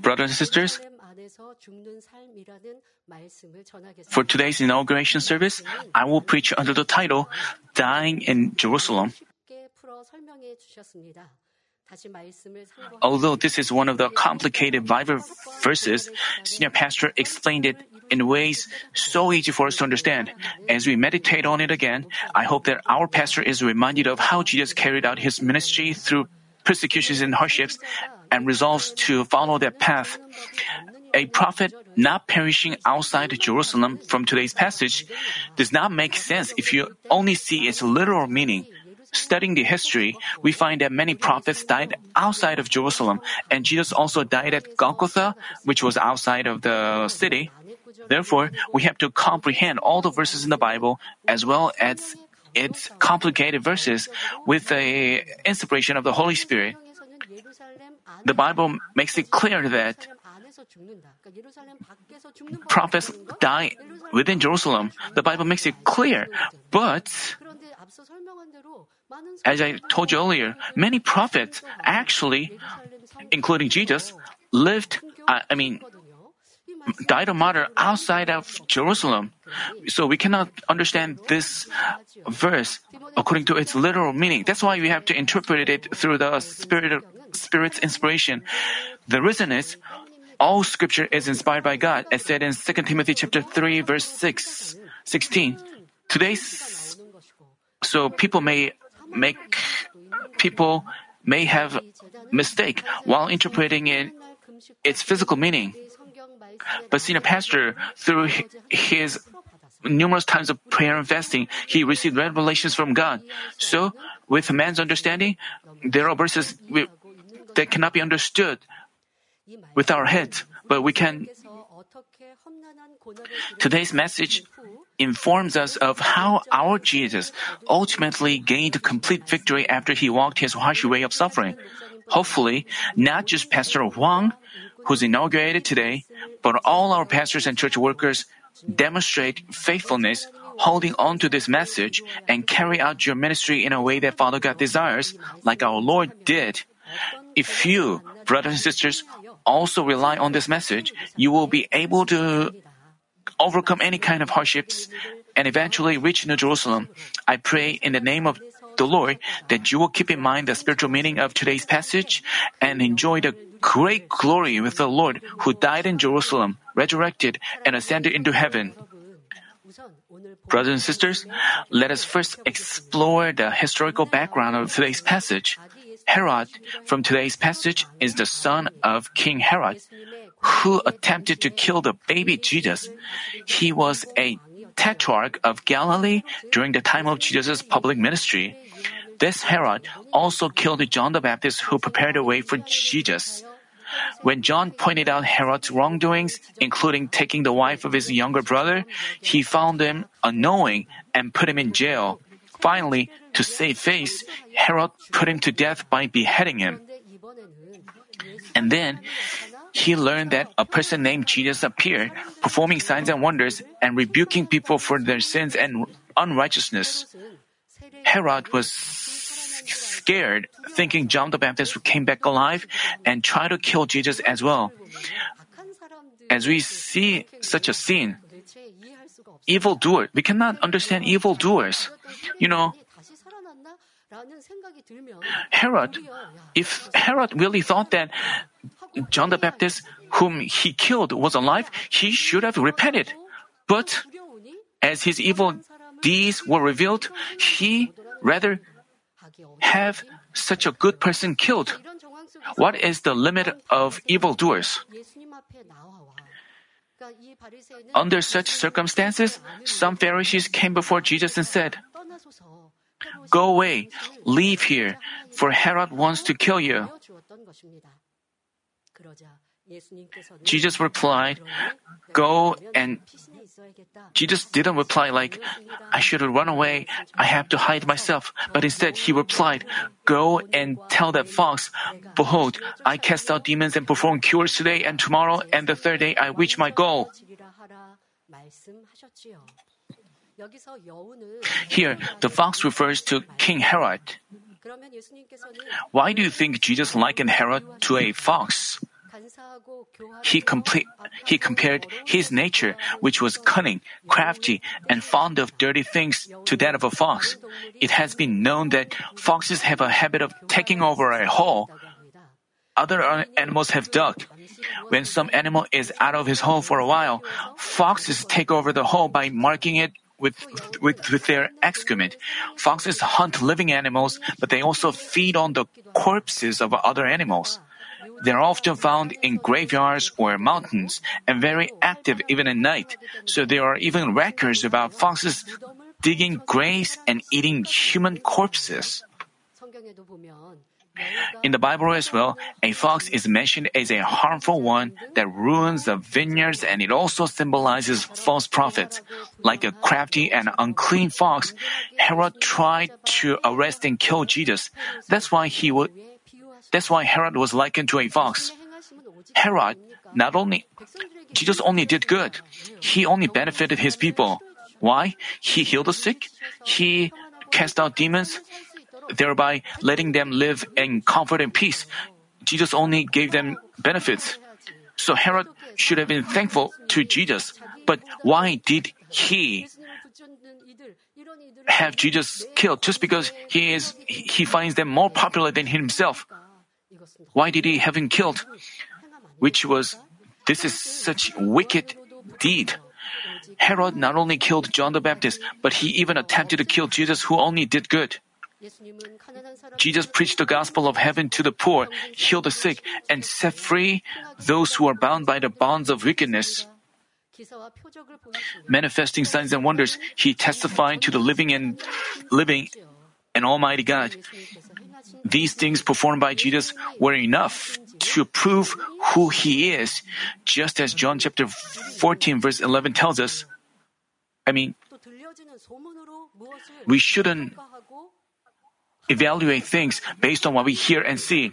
Brothers and sisters, for today's inauguration service, I will preach under the title Dying in Jerusalem. Although this is one of the complicated Bible verses, Senior Pastor explained it in ways so easy for us to understand. As we meditate on it again, I hope that our pastor is reminded of how Jesus carried out his ministry through persecutions and hardships and resolves to follow that path. A prophet not perishing outside Jerusalem from today's passage does not make sense if you only see its literal meaning. Studying the history, we find that many prophets died outside of Jerusalem, and Jesus also died at Golgotha, which was outside of the city. Therefore, we have to comprehend all the verses in the Bible as well as its complicated verses with the inspiration of the Holy Spirit. The Bible makes it clear that prophets die within Jerusalem. The Bible makes it clear, but as I told you earlier, many prophets actually, including Jesus, lived, uh, I mean, died a martyr outside of Jerusalem. So we cannot understand this verse according to its literal meaning. That's why we have to interpret it through the spirit, Spirit's inspiration. The reason is, all scripture is inspired by God, as said in 2 Timothy chapter 3 verse 6, 16. Today's, so people may make, people may have mistake while interpreting it, its physical meaning. But senior pastor, through his numerous times of prayer and fasting, he received revelations from God. So, with man's understanding, there are verses that cannot be understood with our heads, but we can. Today's message informs us of how our Jesus ultimately gained complete victory after he walked his harsh way of suffering. Hopefully, not just Pastor Huang, who's inaugurated today, but all our pastors and church workers demonstrate faithfulness, holding on to this message, and carry out your ministry in a way that Father God desires, like our Lord did. If you, brothers and sisters, also rely on this message, you will be able to overcome any kind of hardships and eventually reach New Jerusalem. I pray in the name of the Lord that you will keep in mind the spiritual meaning of today's passage and enjoy the great glory with the Lord who died in Jerusalem, resurrected, and ascended into heaven. Brothers and sisters, let us first explore the historical background of today's passage. Herod, from today's passage, is the son of King Herod, who attempted to kill the baby Jesus. He was a tetrarch of Galilee during the time of Jesus' public ministry. This Herod also killed John the Baptist, who prepared the way for Jesus. When John pointed out Herod's wrongdoings, including taking the wife of his younger brother, he found him unknowing and put him in jail. Finally, to save face, Herod put him to death by beheading him. And then he learned that a person named Jesus appeared, performing signs and wonders and rebuking people for their sins and unrighteousness. Herod was scared, thinking John the Baptist came back alive and tried to kill Jesus as well. As we see such a scene, evildoer, we cannot understand evildoers. You know, Herod, if Herod really thought that John the Baptist, whom he killed, was alive, he should have repented. But as his evil deeds were revealed, he rather have such a good person killed. What is the limit of evildoers? Under such circumstances, some Pharisees came before Jesus and said, Go away, leave here, for Herod wants to kill you. Jesus replied, Go and Jesus didn't reply like, I should run away, I have to hide myself. But instead, he replied, Go and tell that fox, Behold, I cast out demons and perform cures today and tomorrow, and the third day I reach my goal. Here, the fox refers to King Herod. Why do you think Jesus likened Herod to a fox? He, complete, he compared his nature, which was cunning, crafty, and fond of dirty things, to that of a fox. It has been known that foxes have a habit of taking over a hole other animals have dug. When some animal is out of his hole for a while, foxes take over the hole by marking it with, with, with, their excrement. Foxes hunt living animals, but they also feed on the corpses of other animals. They are often found in graveyards or mountains and very active even at night, so there are even records about foxes digging graves and eating human corpses. In the Bible as well, a fox is mentioned as a harmful one that ruins the vineyards and it also symbolizes false prophets. Like a crafty and unclean fox, Herod tried to arrest and kill Jesus. That's why he would that's why Herod was likened to a fox. Herod not only Jesus only did good. He only benefited his people. Why? He healed the sick. He cast out demons, thereby letting them live in comfort and peace. Jesus only gave them benefits. So Herod should have been thankful to Jesus. But why did he have Jesus killed just because he is he finds them more popular than himself? Why did he have him killed? Which was, this is such wicked deed. Herod not only killed John the Baptist, but he even attempted to kill Jesus who only did good. Jesus preached the gospel of heaven to the poor, healed the sick, and set free those who are bound by the bonds of wickedness. Manifesting signs and wonders, he testified to the living and living and Almighty God. These things performed by Jesus were enough to prove who he is, just as John chapter 14 verse 11 tells us. I mean, we shouldn't evaluate things based on what we hear and see.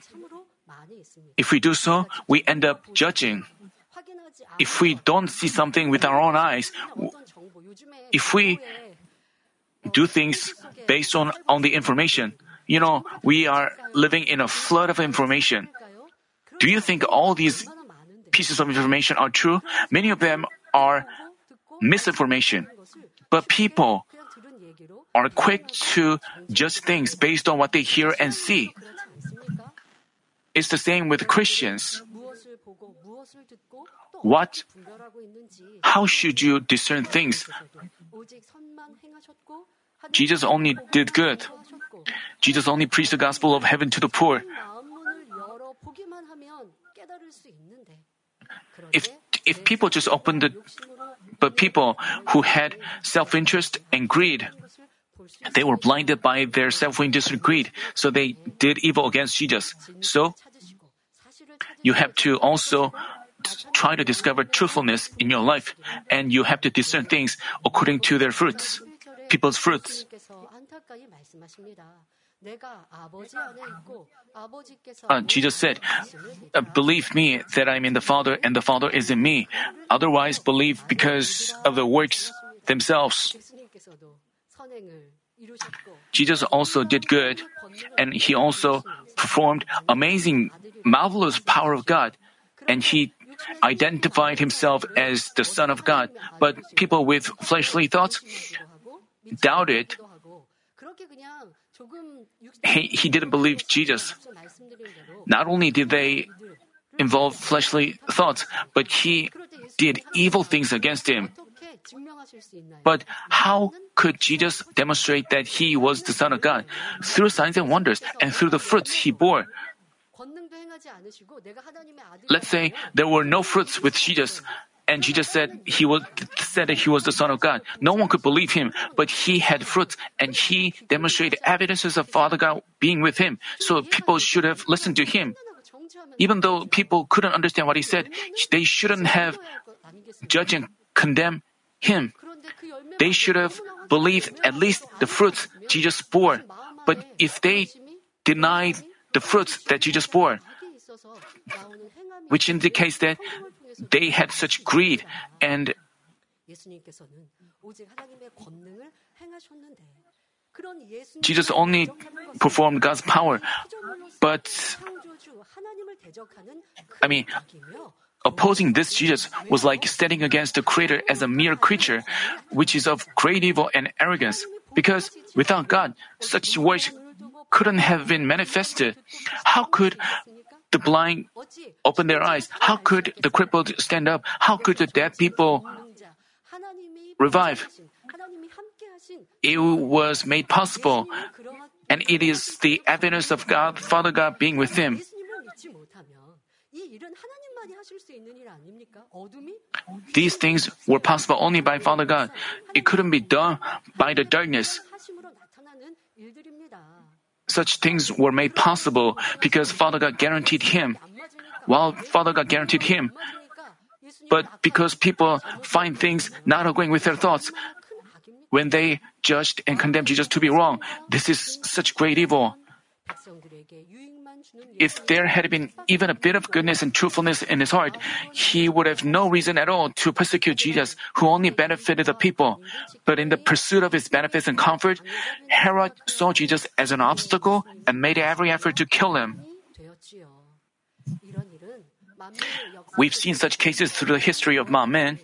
If we do so, we end up judging. If we don't see something with our own eyes, if we do things based on, on the information, you know, we are living in a flood of information. Do you think all these pieces of information are true? Many of them are misinformation. But people are quick to judge things based on what they hear and see. It's the same with Christians. What? How should you discern things? Jesus only did good. Jesus only preached the gospel of heaven to the poor. If, if people just opened the, but people who had self-interest and greed, they were blinded by their self-interest and greed, so they did evil against Jesus. So, you have to also try to discover truthfulness in your life, and you have to discern things according to their fruits, people's fruits. Uh, Jesus said, uh, Believe me that I'm in the Father and the Father is in me. Otherwise, believe because of the works themselves. Jesus also did good, and he also performed amazing, marvelous power of God, and he identified himself as the Son of God. But people with fleshly thoughts doubted he, didn't believe Jesus. Not only did they involve fleshly thoughts, but he did evil things against him. But how could Jesus demonstrate that he was the Son of God? Through signs and wonders and through the fruits he bore. Let's say there were no fruits with Jesus. And Jesus said he was said that he was the Son of God. No one could believe him, but he had fruits and he demonstrated evidences of Father God being with him. So people should have listened to him. Even though people couldn't understand what he said, they shouldn't have judged and condemned him. They should have believed at least the fruits Jesus bore. But if they denied the fruits that Jesus bore, which indicates that they had such greed and Jesus only performed God's power, but I mean, opposing this Jesus was like standing against the Creator as a mere creature, which is of great evil and arrogance. Because without God, such worship couldn't have been manifested. How could the blind open their eyes? How could the crippled stand up? How could the dead people revive? It was made possible, and it is the evidence of God, Father God, being with him. These things were possible only by Father God. It couldn't be done by the darkness. Such things were made possible because Father God guaranteed him. While Father God guaranteed him, but because people find things not agreeing with their thoughts, when they judged and condemned Jesus to be wrong, this is such great evil. If there had been even a bit of goodness and truthfulness in his heart, he would have no reason at all to persecute Jesus, who only benefited the people. But in the pursuit of his benefits and comfort, Herod saw Jesus as an obstacle and made every effort to kill him. We've seen such cases through the history of Manmin.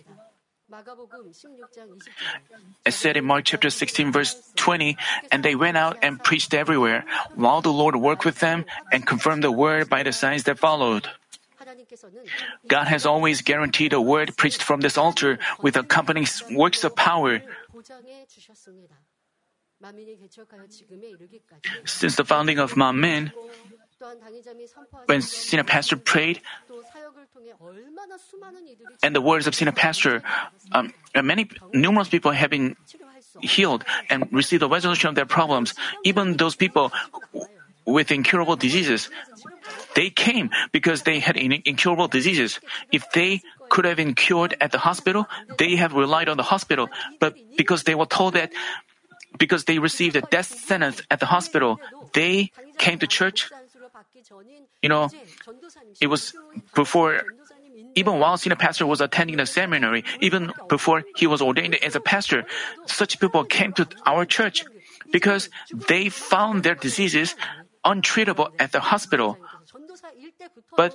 It said in Mark chapter 16, verse 20, And they went out and preached everywhere, while the Lord worked with them and confirmed the word by the signs that followed. God has always guaranteed a word preached from this altar with accompanying works of power. Since the founding of Manmin, when senior pastor prayed, and the words of senior pastor, um, many numerous people have been healed and received the resolution of their problems. Even those people with incurable diseases, they came because they had incurable diseases. If they could have been cured at the hospital, they have relied on the hospital. But because they were told that, because they received a death sentence at the hospital, they came to church you know, it was before even while senior pastor was attending the seminary, even before he was ordained as a pastor, such people came to our church because they found their diseases untreatable at the hospital. But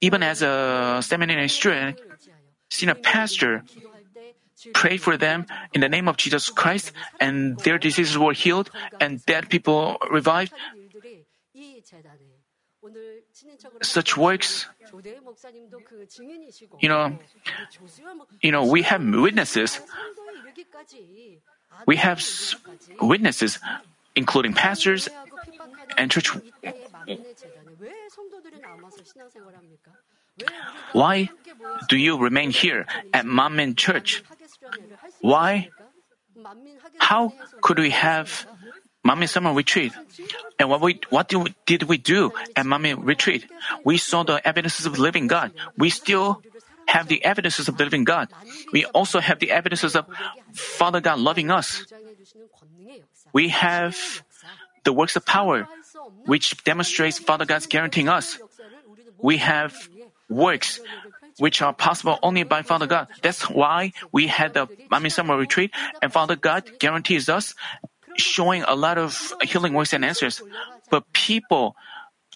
even as a seminary student, senior pastor prayed for them in the name of Jesus Christ, and their diseases were healed, and dead people revived. Such works, you know, you know, we have witnesses. We have witnesses, including pastors and church. Why do you remain here at Manmin Church? Why? How could we have Manmin Summer Retreat? And what we what do we, did we do at Manmin Retreat? We saw the evidences of living God. We still have the evidences of the living God. We also have the evidences of Father God loving us. We have the works of power, which demonstrates Father God's guaranteeing us. We have works which are possible only by Father God. That's why we had the Manmin Summer retreat, and Father God guarantees us showing a lot of healing works and answers. But people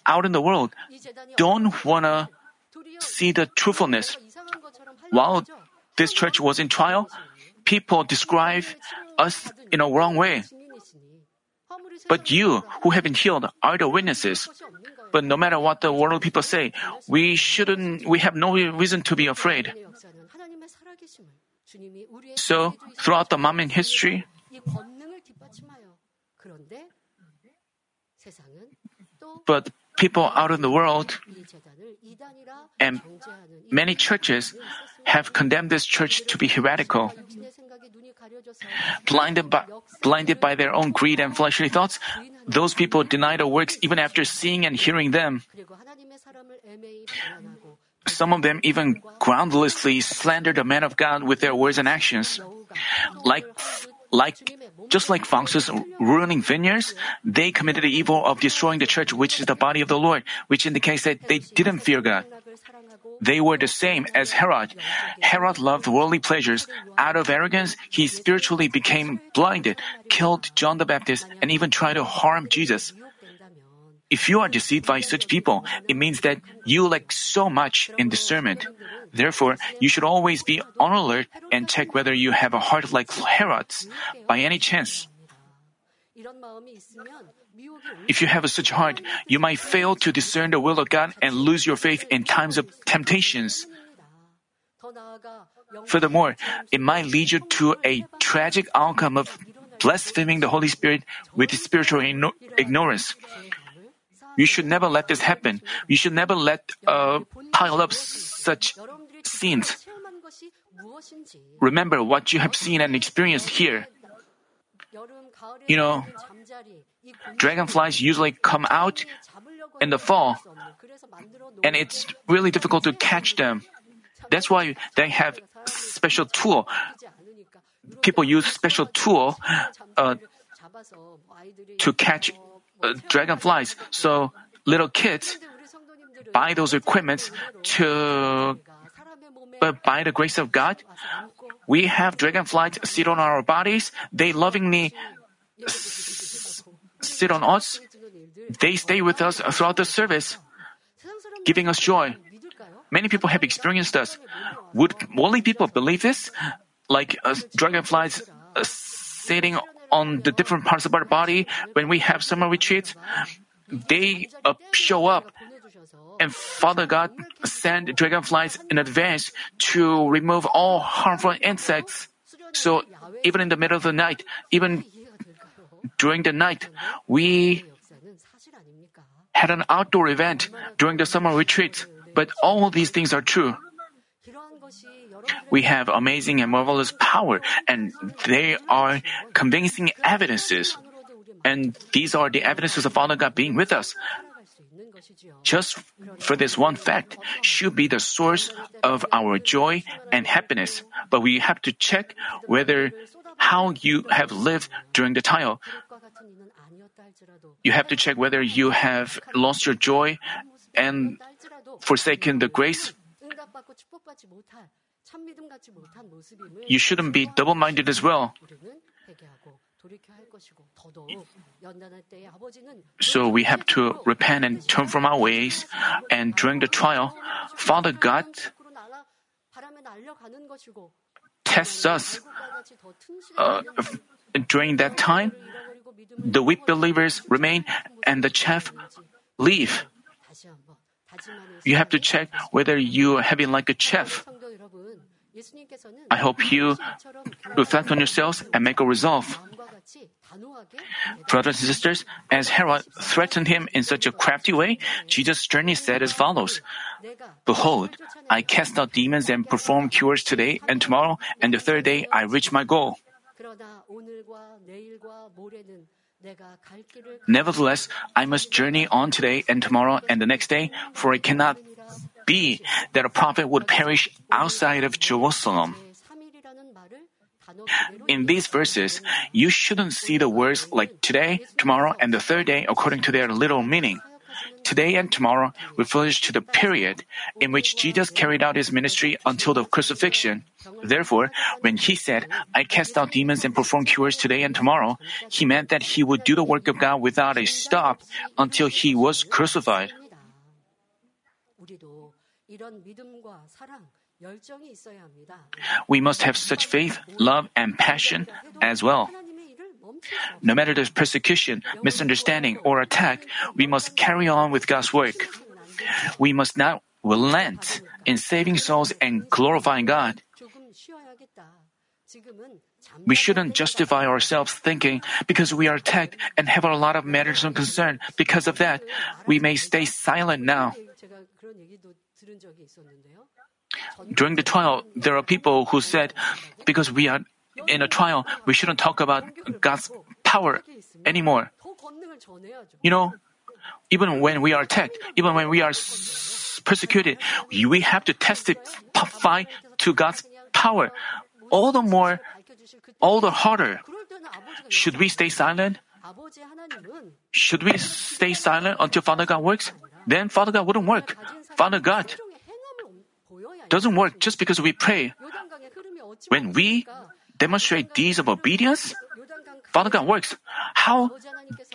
out in the world don't want to see the truthfulness. While this church was in trial, people describe us in a wrong way. But you, who have been healed, are the witnesses. But no matter what the world people say, we shouldn't, we have no reason to be afraid. So, throughout the Manmin history, but people out in the world and many churches have condemned this church to be heretical. Blinded by, blinded by their own greed and fleshly thoughts, those people deny the works even after seeing and hearing them. Some of them even groundlessly slander the man of God with their words and actions. Like, like, just like foxes ruining vineyards, they committed the evil of destroying the church, which is the body of the Lord, which indicates that they didn't fear God. they were the same as Herod. Herod loved worldly pleasures. Out of arrogance, he spiritually became blinded, killed John the Baptist, and even tried to harm Jesus. If you are deceived by such people, it means that you lack so much in discernment. Therefore, you should always be on alert and check whether you have a heart like Herod's by any chance. If you have such heart, you might fail to discern the will of God and lose your faith in times of temptations. Furthermore, it might lead you to a tragic outcome of blaspheming the Holy Spirit with spiritual igno- ignorance. You should never let this happen. You should never let uh, pile up such sins. Remember what you have seen and experienced here. You know, dragonflies usually come out in the fall, and it's really difficult to catch them. That's why they have special tool. People use special tool uh, to catch dragonflies. So little kids buy those equipments to. But by the grace of God, we have dragonflies sit on our bodies. They lovingly s- sit on us. They stay with us throughout the service, giving us joy. Many people have experienced this. Would only people believe this? Like uh, dragonflies uh, sitting on the different parts of our body when we have summer retreats, they uh, show up. And Father God sent dragonflies in advance to remove all harmful insects. So even in the middle of the night, even during the night, we had an outdoor event during the summer retreat. But all these things are true. We have amazing and marvelous power, and they are convincing evidences. And these are the evidences of Father God being with us. Just for this one fact should be the source of our joy and happiness. But we have to check whether how you have lived during the trial. You have to check whether you have lost your joy and forsaken the grace. You shouldn't be double minded as well. So we have to repent and turn from our ways. And during the trial, Father God tests us. Uh, during that time, the weak believers remain and the chaff leave. You have to check whether you are having like a chef. I hope you reflect on yourselves and make a resolve. Brothers and sisters, as Herod threatened him in such a crafty way, Jesus' journey said as follows Behold, I cast out demons and perform cures today and tomorrow, and the third day I reach my goal. Nevertheless, I must journey on today and tomorrow and the next day, for it cannot be that a prophet would perish outside of Jerusalem. In these verses, you shouldn't see the words like today, tomorrow, and the third day according to their literal meaning. Today and tomorrow refers to the period in which Jesus carried out his ministry until the crucifixion. Therefore, when he said, I cast out demons and perform cures today and tomorrow, he meant that he would do the work of God without a stop until he was crucified. We must have such faith, love, and passion as well. No matter the persecution, misunderstanding, or attack, we must carry on with God's work. We must not relent in saving souls and glorifying God. We shouldn't justify ourselves thinking because we are attacked and have a lot of matters of concern. Because of that, we may stay silent now. During the trial, there are people who said, because we are in a trial, we shouldn't talk about God's power anymore. You know, even when we are attacked, even when we are persecuted, we have to testify to God's power. All the more, all the harder. Should we stay silent? Should we stay silent until Father God works? Then Father God wouldn't work. Father God doesn't work just because we pray. When we demonstrate deeds of obedience? Father God works. How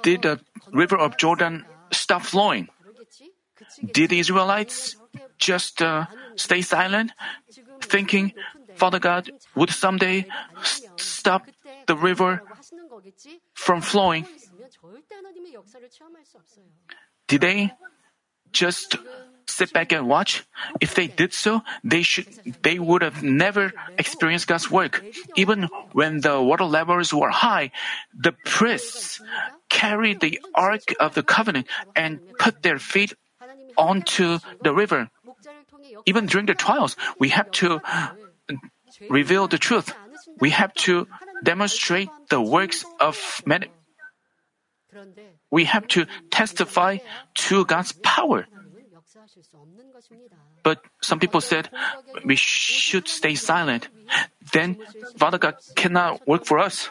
did the river of Jordan stop flowing? Did the Israelites just uh, stay silent, thinking Father God would someday st- stop the river from flowing? Did they just sit back and watch. If they did so, they should they would have never experienced God's work. Even when the water levels were high, the priests carried the ark of the covenant and put their feet onto the river. Even during the trials, we have to reveal the truth. We have to demonstrate the works of many we have to testify to God's power. But some people said we should stay silent. Then Father God cannot work for us.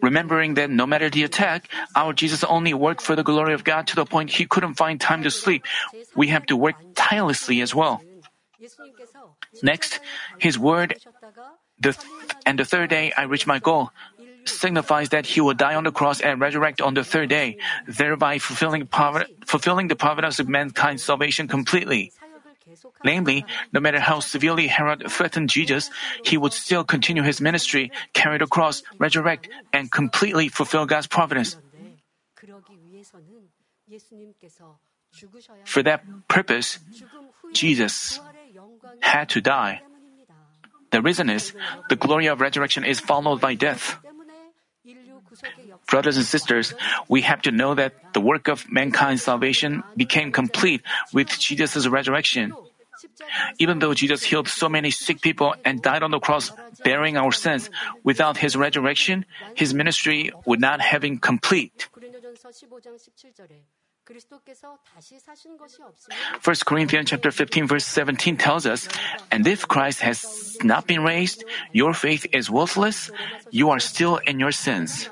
Remembering that no matter the attack, our Jesus only worked for the glory of God to the point he couldn't find time to sleep. We have to work tirelessly as well. Next, his word, the th- and the third day I reached my goal signifies that he will die on the cross and resurrect on the third day, thereby fulfilling, fulfilling the providence of mankind's salvation completely. Namely, no matter how severely Herod threatened Jesus, he would still continue his ministry, carry the cross, resurrect, and completely fulfill God's providence. For that purpose, Jesus had to die. The reason is the glory of resurrection is followed by death. Brothers and sisters, we have to know that the work of mankind's salvation became complete with Jesus' resurrection. Even though Jesus healed so many sick people and died on the cross bearing our sins, without his resurrection, his ministry would not have been complete. 1 Corinthians chapter 15 verse 17 tells us, and if Christ has not been raised, your faith is worthless, you are still in your sins.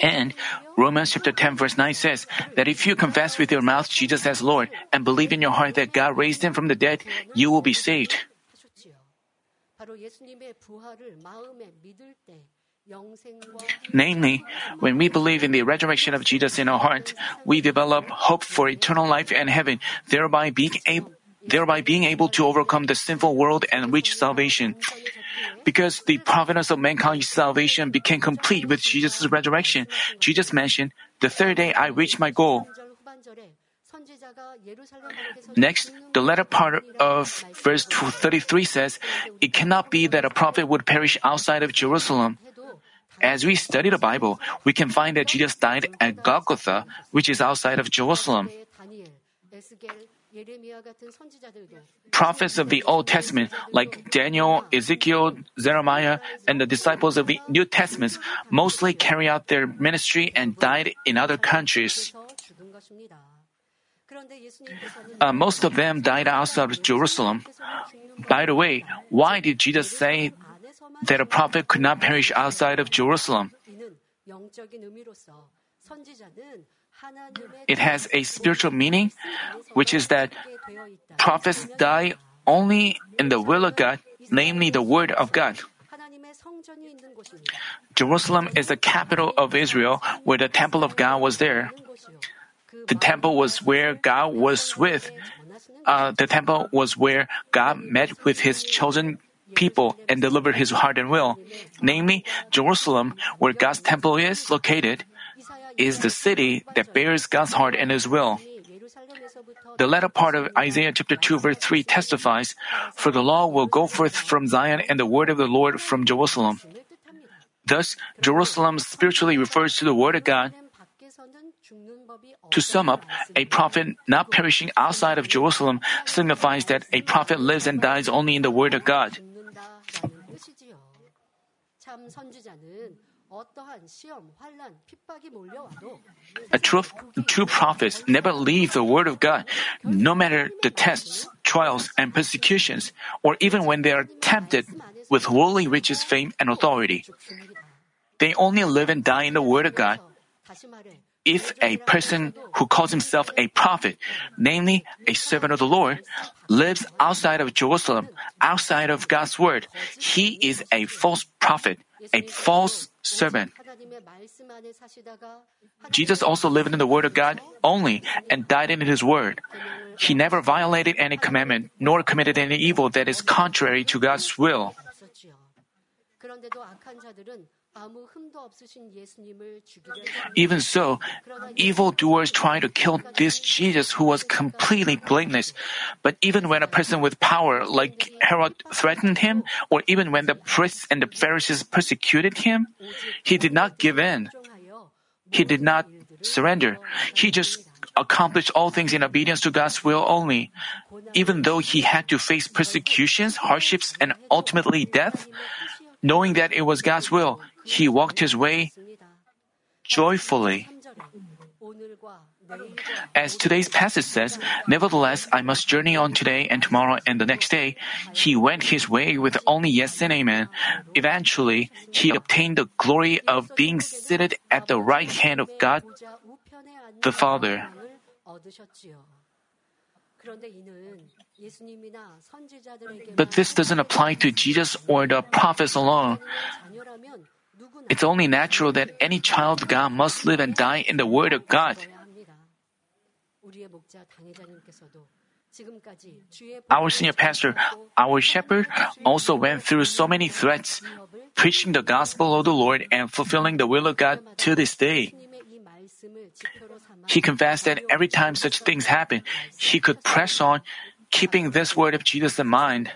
And Romans chapter 10 verse 9 says that if you confess with your mouth Jesus as Lord and believe in your heart that God raised him from the dead, you will be saved. Namely, when we believe in the resurrection of Jesus in our heart, we develop hope for eternal life and heaven, thereby being able, thereby being able to overcome the sinful world and reach salvation. Because the providence of mankind's salvation became complete with Jesus' resurrection, Jesus mentioned, The third day I reached my goal. Next, the latter part of verse 33 says, It cannot be that a prophet would perish outside of Jerusalem. As we study the Bible, we can find that Jesus died at Golgotha, which is outside of Jerusalem prophets of the Old Testament, like Daniel, Ezekiel, Jeremiah, and the disciples of the New Testaments, mostly carry out their ministry and died in other countries. Uh, most of them died outside of Jerusalem. By the way, why did Jesus say that a prophet could not perish outside of Jerusalem? it has a spiritual meaning, which is that prophets die only in the will of God, namely the word of God. Jerusalem is the capital of Israel where the temple of God was there. The temple was where God was with. Uh, the temple was where God met with his chosen people and delivered his heart and will. Namely, Jerusalem, where God's temple is located, is the city that bears God's heart and His will. The latter part of Isaiah chapter 2 verse 3 testifies, For the law will go forth from Zion and the word of the Lord from Jerusalem. Thus, Jerusalem spiritually refers to the word of God. To sum up, a prophet not perishing outside of Jerusalem signifies that a prophet lives and dies only in the word of God. A true, true prophets never leave the Word of God, no matter the tests, trials, and persecutions, or even when they are tempted with worldly riches, fame, and authority. They only live and die in the Word of God if a person who calls himself a prophet, namely a servant of the Lord, lives outside of Jerusalem, outside of God's word, he is a false prophet, a false servant. Jesus also lived in the Word of God only and died in His Word. He never violated any commandment nor committed any evil that is contrary to God's will. Even so, evildoers try to kill this Jesus who was completely blameless. But even when a person with power like Herod threatened him, or even when the priests and the Pharisees persecuted him, he did not give in. He did not surrender. He just accomplished all things in obedience to God's will only. Even though he had to face persecutions, hardships, and ultimately death, knowing that it was God's will, he walked his way joyfully. As today's passage says, nevertheless, I must journey on today and tomorrow and the next day. He went his way with only yes and amen. Eventually, he obtained the glory of being seated at the right hand of God the Father. But this doesn't apply to Jesus or the prophets alone. It's only natural that any child of God must live and die in the Word of God. Our senior pastor, our shepherd, also went through so many threats, preaching the gospel of the Lord and fulfilling the will of God to this day. He confessed that every time such things happened, he could press on, keeping this word of Jesus in mind.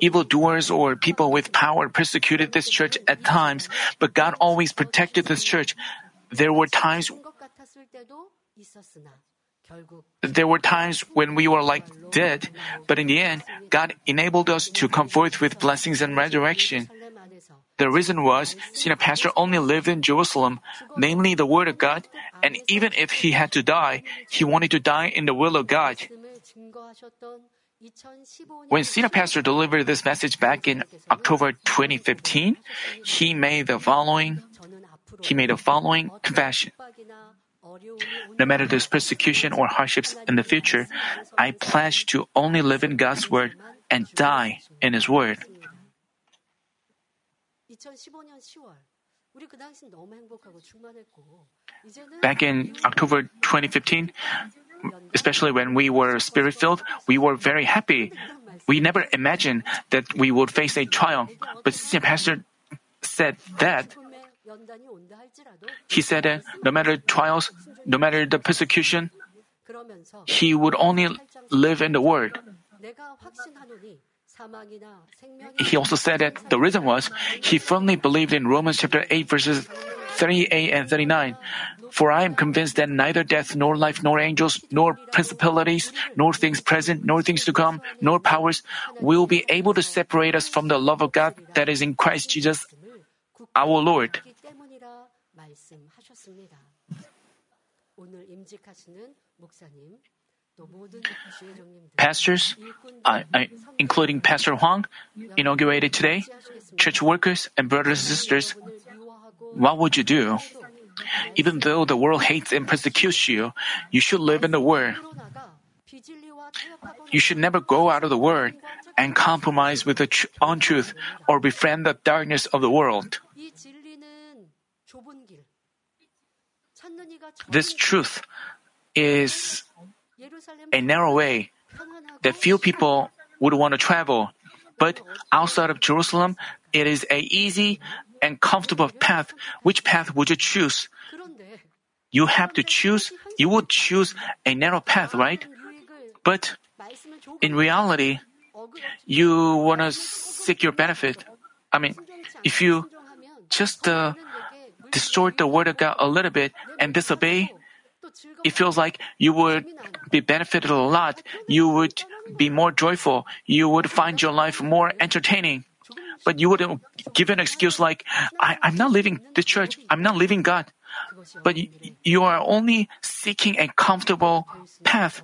Evildoers or people with power persecuted this church at times, but God always protected this church. There were times there were times when we were like dead, but in the end, God enabled us to come forth with blessings and resurrection. The reason was, Sina Pastor only lived in Jerusalem, namely the Word of God, and even if he had to die, he wanted to die in the will of God. When Sina Pastor delivered this message back in October 2015, he made the following he made the following confession. No matter this persecution or hardships in the future, I pledge to only live in God's word and die in his word. Back in October 2015, especially when we were spirit filled, we were very happy. We never imagined that we would face a trial. But senior pastor said that he said that no matter trials, no matter the persecution, he would only live in the word he also said that the reason was he firmly believed in Romans chapter 8 verses 38 and 39. For I am convinced that neither death, nor life, nor angels, nor principalities, nor things present, nor things to come, nor powers will be able to separate us from the love of God that is in Christ Jesus our Lord. Pastors, I, I, including Pastor Huang, inaugurated today, church workers and brothers and sisters, what would you do? Even though the world hates and persecutes you, you should live in the Word. You should never go out of the Word and compromise with the tr- untruth or befriend the darkness of the world. This truth is a narrow way that few people would want to travel. But outside of Jerusalem, it is a easy and comfortable path. Which path would you choose? You have to choose, you would choose a narrow path, right? But in reality, you want to seek your benefit. I mean, if you just uh, distort the word of God a little bit and disobey, it feels like you would be benefited a lot. You would be more joyful. You would find your life more entertaining. But you wouldn't give an excuse like, I, am not leaving the church. I'm not leaving God. But you, you are only seeking a comfortable path.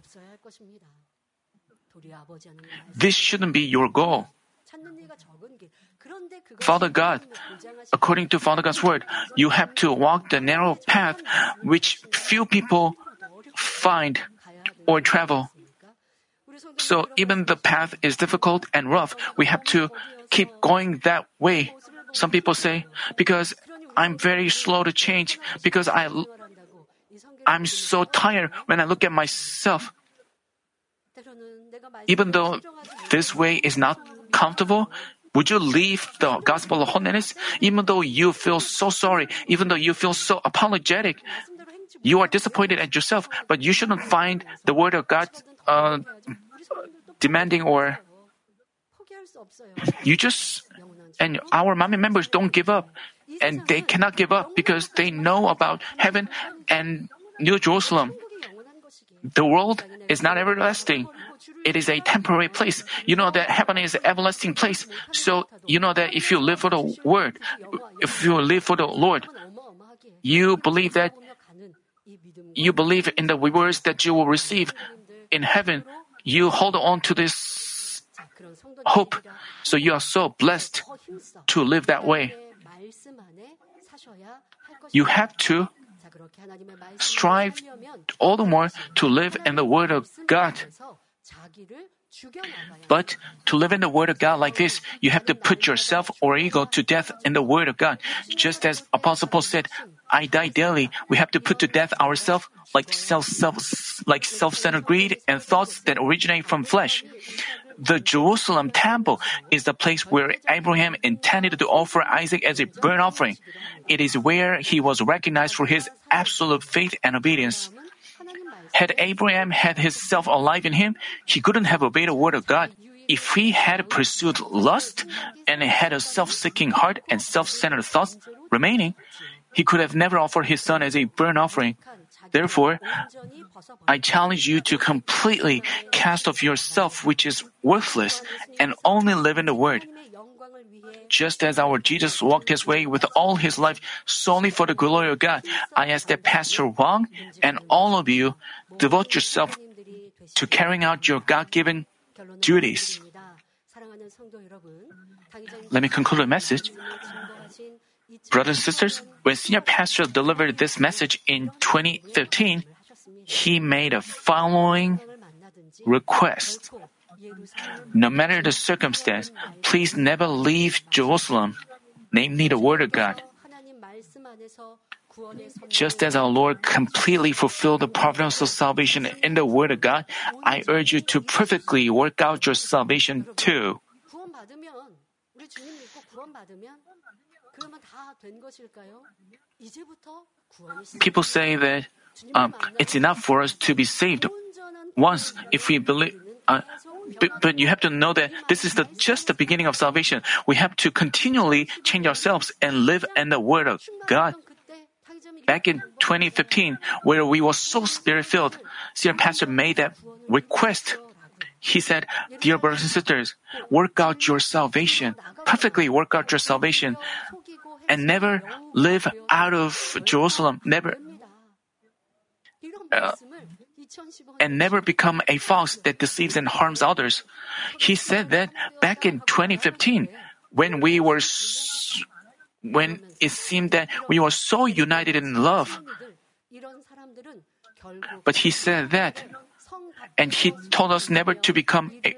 This shouldn't be your goal. Father God, according to Father God's word, you have to walk the narrow path which few people find or travel. So even the path is difficult and rough. We have to keep going that way. Some people say, because I'm very slow to change, because I, I'm so tired when I look at myself. Even though this way is not comfortable, would you leave the gospel of holiness even though you feel so sorry, even though you feel so apologetic? You are disappointed at yourself, but you shouldn't find the word of God uh, demanding or you just and our Manmin members don't give up and they cannot give up because they know about heaven and New Jerusalem. The world is not everlasting. It is a temporary place. You know that heaven is an everlasting place. So you know that if you live for the word, if you live for the Lord, you believe that you believe in the rewards that you will receive in heaven. You hold on to this hope. So you are so blessed to live that way. You have to strive all the more to live in the Word of God. But to live in the Word of God like this, you have to put yourself or ego to death in the Word of God. Just as Apostle Paul said, I die daily. We have to put to death ourselves like self, self, like self-centered greed and thoughts that originate from flesh. The Jerusalem temple is the place where Abraham intended to offer Isaac as a burnt offering. It is where he was recognized for his absolute faith and obedience. Had Abraham had his self alive in him, he couldn't have obeyed the word of God. If he had pursued lust and had a self-seeking heart and self-centered thoughts remaining, he could have never offered his son as a burnt offering. Therefore, I challenge you to completely cast off yourself, which is worthless, and only live in the Word. Just as our Jesus walked his way with all his life solely for the glory of God, I ask that Pastor Wang and all of you devote yourself to carrying out your God given duties. Let me conclude the message. Brothers and sisters, when Senior Pastor delivered this message in 2015, he made a following request. No matter the circumstance, please never leave Jerusalem, namely the Word of God. Just as our Lord completely fulfilled the providential salvation in the Word of God, I urge you to perfectly work out your salvation too. People say that um, it's enough for us to be saved once if we believe. Uh, but, but, you have to know that this is the, just the beginning of salvation. We have to continually change ourselves and live in the Word of God. Back in 2015, where we were so spirit filled, Senior Pastor made that request. He said, Dear brothers and sisters, work out your salvation, perfectly work out your salvation, and never live out of Jerusalem, never, uh, and never become a fox that deceives and harms others. He said that back in 2015, when we were, when it seemed that we were so united in love. But he said that, and he told us never to become a,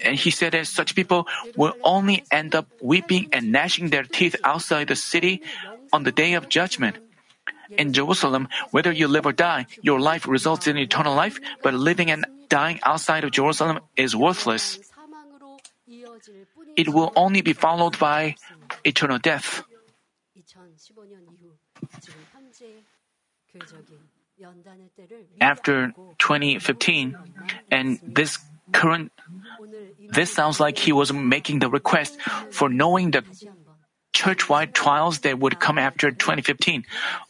and he said that such people will only end up weeping and gnashing their teeth outside the city on the day of judgment. In Jerusalem, whether you live or die, your life results in eternal life, but living and dying outside of Jerusalem is worthless. It will only be followed by eternal death. After 2015, and this current, this sounds like he was making the request for knowing the church-wide trials that would come after 2015.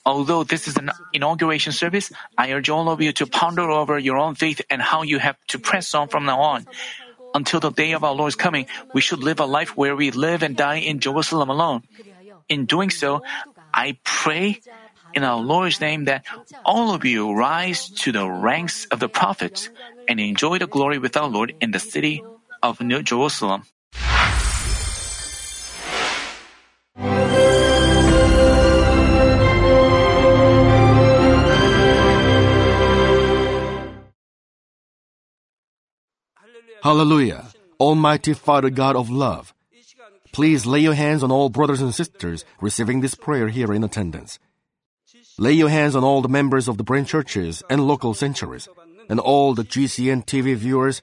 Although this is an inauguration service, I urge all of you to ponder over your own faith and how you have to press on from now on. Until the day of our Lord's coming, we should live a life where we live and die in Jerusalem alone. In doing so, I pray in our Lord's name that all of you rise to the ranks of the prophets and enjoy the glory with our Lord in the city of New Jerusalem. Hallelujah! Almighty Father God of love, please lay your hands on all brothers and sisters receiving this prayer here in attendance. Lay your hands on all the members of the branch churches and local centuries, and all the GCN TV viewers